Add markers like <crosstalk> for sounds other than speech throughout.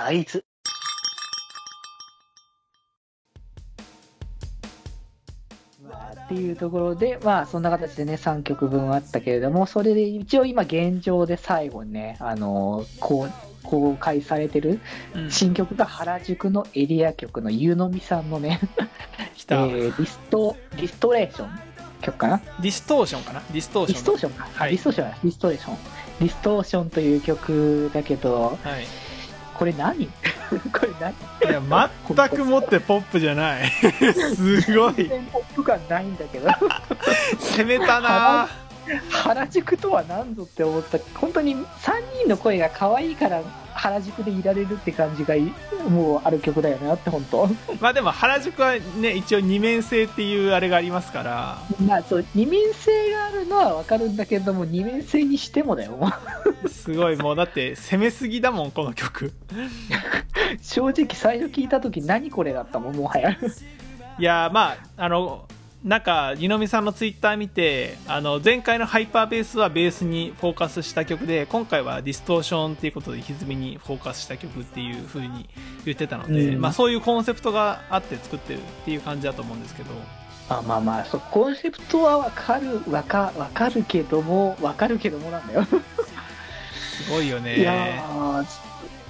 大豆。まあ、っていうところで、まあ、そんな形でね、3曲分あったけれども、それで一応今現状で最後にね、あの、こう、公開されてるうん。新曲が原宿のエリア曲のゆのみさんのね、えーリスト、リストレーション曲かな？ディストーションかな？ディストーション。リストーションか。はい。リストーションだリストレーション。リストーションという曲だけど、はいこれ何？<laughs> これ何？いや全くもってポップじゃない。<laughs> すごい。全然ポップ感ないんだけど、<laughs> 攻めたな。原宿とは何ぞって思った。本当に3人の声が可愛いから原宿でいられるって感じがいもうある曲だよなって本当。<laughs> まあでも原宿はね一応二面性っていうあれがありますからまあそう、二面性があるのはわかるんだけども、二面性にしてもだよ。<laughs> すごいもうだって攻めすぎだもんこの曲 <laughs> 正直最初聞いた時何これだったもん、もはや。いやまああのなんか湯飲みさんのツイッター見てあの前回のハイパーベースはベースにフォーカスした曲で今回はディストーションっていうことで歪みにフォーカスした曲っていう風に言ってたので、うん。まあ、そういうコンセプトがあって作ってるっていう感じだと思うんですけど。まあまあまあ、そうコンセプトはわかる、わか、わかるけども、わかるけどもなんだよ。すごいよね。いやー、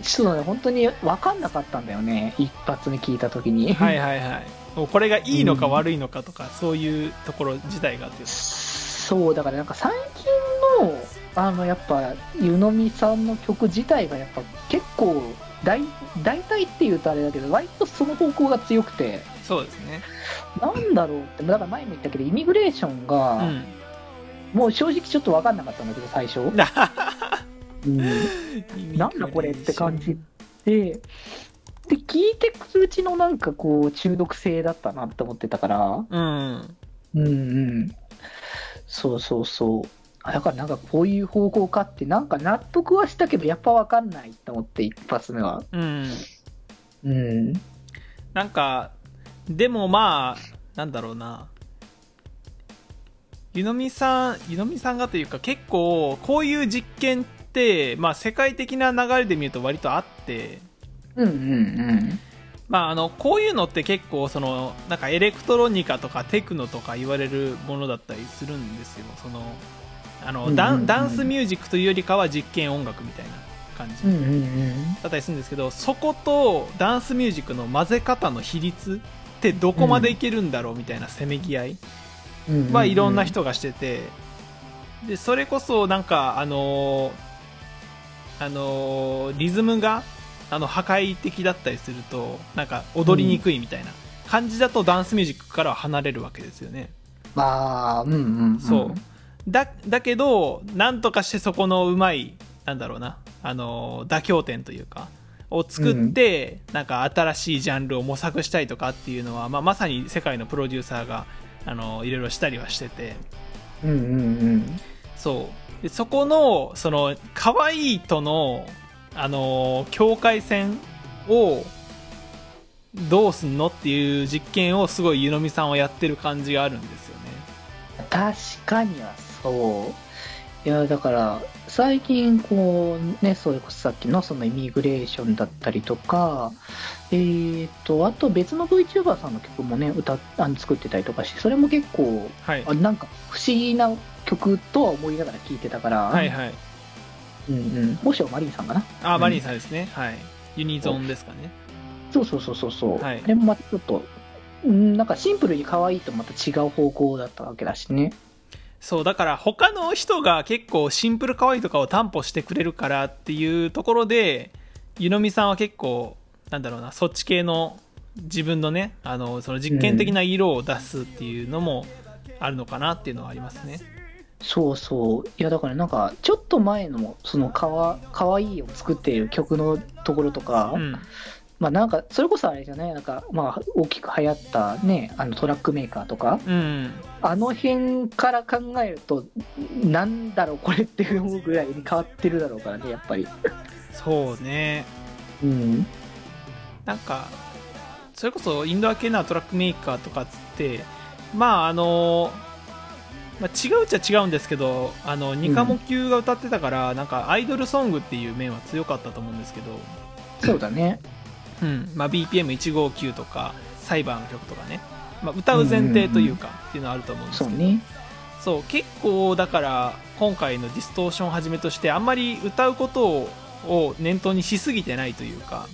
ちょっとね、本当にわかんなかったんだよね、一発目聞いた時に。はいはいはいこれがいいのか悪いのかとか、そういうところ自体がっていう。そう、だからなんか最近の、あの、やっぱ、湯飲みさんの曲自体がやっぱ結構、大大体って言うとあれだけど、割とその方向が強くて、そうですね。なんだろうって、だから前も言ったけど、イミグレーションうが、ん。もう正直ちょっと分かんなかったんだけど、最初。<laughs> うん。なんだこれって感じで、で、聞いてくうちのなんかこう、中毒性だったなって思ってたから、うんうんうん。そうそうそう。あだからなんかこういう方向かって、なんか納得はしたけど、やっぱ分かんないって思って、一発目は。うんうん。なんかでもまあなんだろうな湯飲みさん湯飲みさんがというか結構こういう実験って、まあ、世界的な流れで見ると割とあって、うんうんうん。まあ、あのこういうのって結構そのなんかエレクトロニカとかテクノとか言われるものだったりするんですよ。そのあの、うんうんうん。ダンスミュージックというよりかは実験音楽みたいな感じ。だったりするんですけどそことダンスミュージックの混ぜ方の比率ってどこまでいけるんだろうみたいなせめぎ合い。はいろんな人がしてて。でそれこそなんかあのーあのーリズムがあの破壊的だったりするとなんか踊りにくいみたいな感じだとダンスミュージックからは離れるわけですよね。まあ、うんうん、うん。そう。だだけどなんとかしてそこのうまいなんだろうなあの妥協点というかを作って、なんか新しいジャンルを模索したりとかっていうのは、まあ、まさに世界のプロデューサーがあのいろいろしたりはしてて。うんうんうん。そう。でそこのその可愛いとのあの境界線をどうすんのっていう実験をすごい湯飲みさんはやってる感じがあるんですよね。確かにはそう。いや、だから、最近、こう、ね、それこそさっきのそのイミグレーションだったりとか、えーと、あと別の VTuber さんの曲もね、歌っ、あの作ってたりとかして、それも結構、はい。あなんか不思議な曲とは思いながら聴いてたから、はいはいうんうん。星野マリンさんかなあ、うんマリンさんですね。はい。ユニゾンですかね。そうそうそうそうそう。はいあれもまたちょっと、うんなんかシンプルに可愛いとまた違う方向だったわけだしね。そう、だから他の人が結構シンプル可愛いとかを担保してくれるからっていうところで、ゆのみさんは結構、なんだろうな、そっち系の自分のね、あの、その実験的な色を出すっていうのもあるのかなっていうのはありますね。そうそう。いや、だからなんか、ちょっと前の、そのかわ、かわいいを作っている曲のところとか、うん。まあなんか、それこそあれじゃない？なんか、まあ、大きく流行ったね、あのトラックメーカーとか、うん。あの辺から考えると、なんだろう、これって思うぐらいに変わってるだろうからね、やっぱり。そうね。うん。なんか、それこそインドア系なトラックメーカーとかっつって、まああの、まあ、違うっちゃ違うんですけど、あの、ニカモ級が歌ってたから、なんかアイドルソングっていう面は強かったと思うんですけど、そうだね。うん。まあ、BPM159 とかサイバーの曲とかね、まあ、歌う前提というかっていうのはあると思うんですけど、そうね。そう結構だから今回のディストーションをはじめとしてあんまり歌うことをを念頭にしすぎてないというか。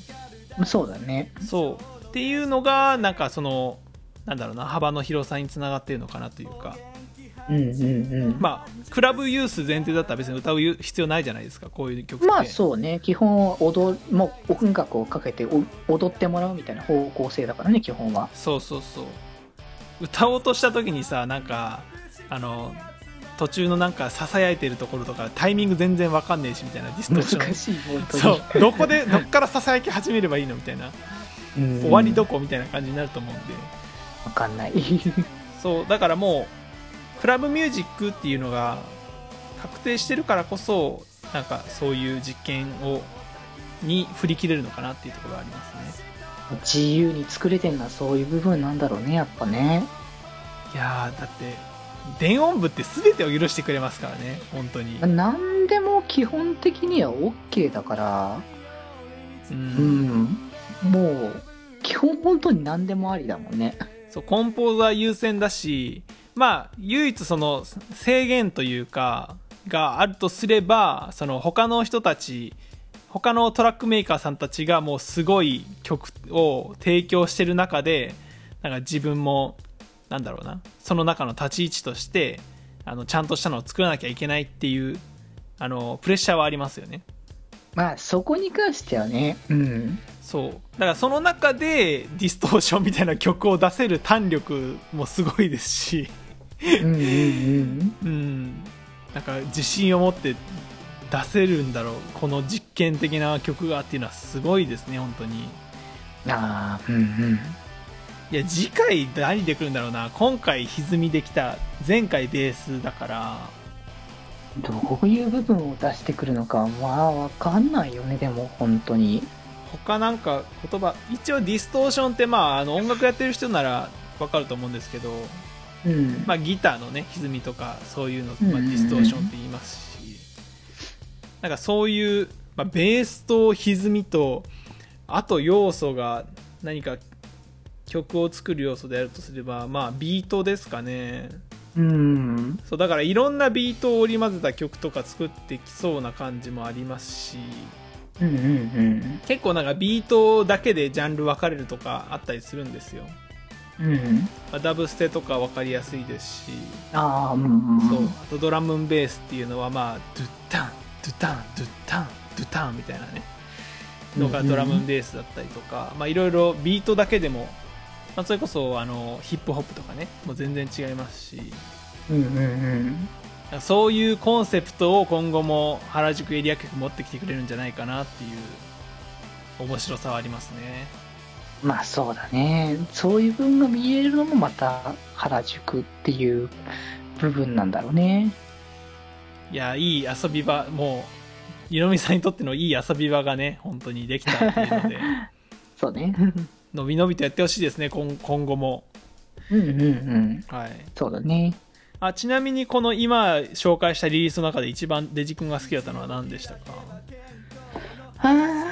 そうだね。そう。っていうのがなんかそのなんだろうな幅の広さにつながってるのかなというかうんうんうん。まあクラブユース前提だったら別に歌う必要ないじゃないですか。こういう曲って。まあそうね、基本踊る、もう音楽をかけてお踊ってもらうみたいな方向性だからね、基本は。そうそうそう。歌おうとした時にさなんかあの途中のなんかささやいてるところとかタイミング全然わかんねえしみたいなディストーション。難しい、本当に。そう。どこでどっからささやき始めればいいのみたいな。うん。終わりどこみたいな感じになると思うんで。わかんない。<laughs> そう。だからもうクラブミュージックっていうのが確定してるからこそなんかそういう実験をに振り切れるのかなっていうところがありますね自由に作れてるのはそういう部分なんだろうね、やっぱね。いやーだって電音部って全てを許してくれますからね本当に何でも基本的には OK だから、ううんん。もう、基本本当に何でもありだもんね。そうコンポーザー優先だしまあ唯一その制限というかがあるとすればその他の人たち他のトラックメーカーさんたちがもうすごい曲を提供してる中でなんか自分もなんだろうなその中の立ち位置としてあのちゃんとしたのを作らなきゃいけないっていうあのプレッシャーはありますよね。まあそこに関してはね、うん。そう。だからその中でディストーションみたいな曲を出せる弾力もすごいですしうんうんうん。うんなんか自信を持って出せるんだろうこの実験的な曲がっていうのはすごいですね本当にああ、うんうん。いや次回何でくるんだろうな今回歪みできた前回ベースだからどういう部分を出してくるのか、まあわかんないよね、でも本当に。他なんか言葉一応ディストーションってまああの音楽やってる人ならわかると思うんですけどうん。まあ、ギターのね歪みとかそういうの、うんまあ、ディストーションって言いますし、なんかそういう、まあ、ベースと歪みとあと要素が何か曲を作る要素であるとすれば、まあ、ビートですかねうん。そうだからいろんなビートを織り交ぜた曲とか作ってきそうな感じもありますしうんうんうん。結構なんかビートだけでジャンル分かれるとかあったりするんですよ、うん。まあ、ダブステとか分かりやすいですしああ、うん。そうあとドラムンベースっていうのはまあドゥッタンドゥタンドゥッタンドゥタンみたいなねのがドラムンベースだったりとかまあいろいろビートだけでも、まあ、それこそあのヒップホップとかねもう全然違いますしうんうんうん。そういうコンセプトを今後も原宿エリア局持ってきてくれるんじゃないかなっていう面白さはありますねまあそうだね。そういう部分が見えるのもまた原宿っていう部分なんだろうね。いやいい遊び場もう湯飲みさんにとってのいい遊び場がね本当にできたっていうので <laughs> そうね。のびのびとやってほしいですね今今後もうんうんうん。はいそうだね。あちなみにこの今紹介したリリースの中で一番デジ君が好きだったのは何でしたか？あ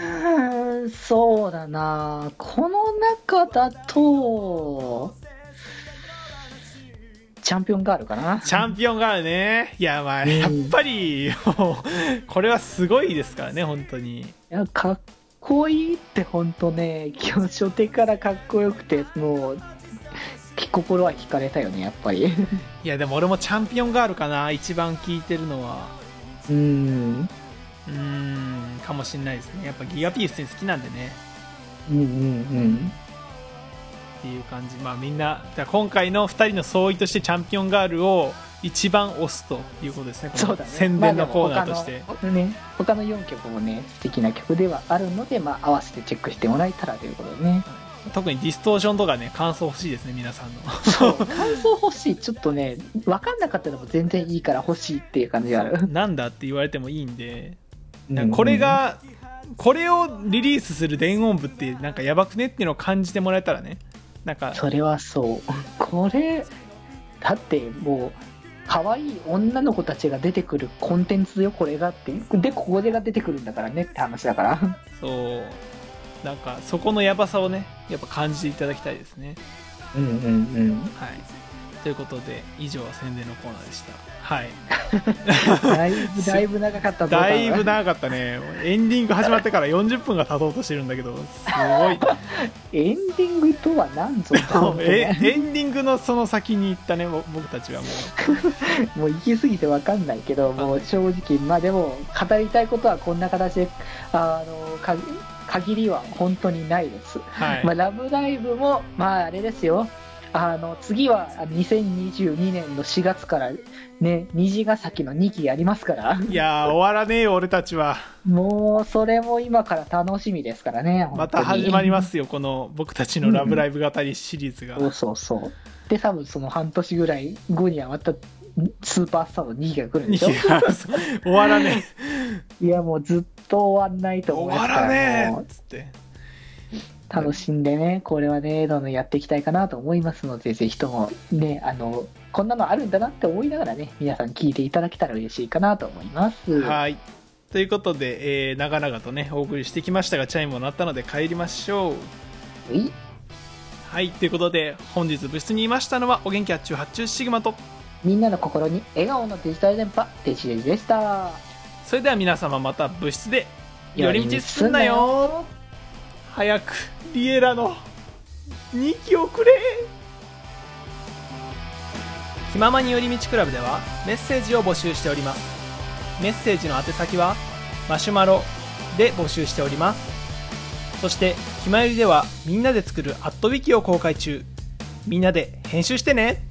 ーそうだな。この中だと、チャンピオンガールかな。チャンピオンガールねいやまあうんやっぱりこれはすごいですからね本当にいやかっこいいって本当ね、今日初手からかっこよくて、もう、心は惹かれたよね、やっぱり。いやでも俺もチャンピオンガールかな一番聴いてるのはうん。うーんかもしれないですねやっぱギガ P 普通に好きなんでねうんうんうん。っていう感じまあみんなじゃあ今回の2人の総意としてチャンピオンガールを一番推すということですねそうだね。宣伝のコーナーとして、まあ他のね、他の4曲もね、素敵な曲ではあるので、まあ合わせてチェックしてもらえたらということでね。特にディストーションとかね感想欲しいですね皆さんのそう、感想欲しい。ちょっとね、分かんなかったのも全然いいから欲しいっていう感じがある。なんだって言われてもいいんでうんこれ、がこれをリリースする電音部ってなんかやばくねっていうのを感じてもらえたらねなんかそれはそう。<laughs> これ、だってもう、可愛い女の子たちが出てくるコンテンツよ、これがって。で、ここでが出てくるんだからねって話だから。そうなんかそこのやばさをねやっぱ感じていただきたいですねうんうんうん。はいということで以上は宣伝のコーナーでした。はい。<laughs> だいぶ、だいぶ長かったぞだいぶ長かったね。エンディング始まってから40分が経とうとしてるんだけどすごい。エンディングとは何ぞ <laughs> えエンディングのその先に行ったねぼ僕たちはもう。<laughs> もう行き過ぎてわかんないけど、もう正直、まあでも、語りたいことはこんな形で、あの、か限りは本当にないです。はい、まあ、ラブライブも、まああれですよ。あの、次はあの2022年の4月からね、虹ヶ崎の2期やりますから、いやー終わらねえよ俺たちはもうそれも今から楽しみですからね。また始まりますすよこの僕たちの「ラブライブ!」語りシリーズが、そうそうそう。で、多分その半年ぐらい後にはまたスーパースターの2期が来るんでしょ？終わらねいや、もうずっと終わんないえと思い終ますからわねえっつって楽しんでね、これはね、どんどんやっていきたいかなと思いますので、ぜひともね、あの、こんなのあるんだなって思いながらね、皆さん聞いていただけたら嬉しいかなと思います。はい。ということで、えー長々とねお送りしてきましたがチャイムも鳴ったので帰りましょう。い。はい。ということで本日部室にいましたのはお元気発注発注シグマとみんなの心に笑顔のデジタル電波、デジデジでした。それでは皆様また部室で寄り道すんなよ早くリエラの2期をくれ。気ままに寄り道クラブではメッセージを募集しております。メッセージの宛先はマシュマロで募集しております。そしてひまよりではみんなで作るアットウィキを公開中。みんなで編集してね。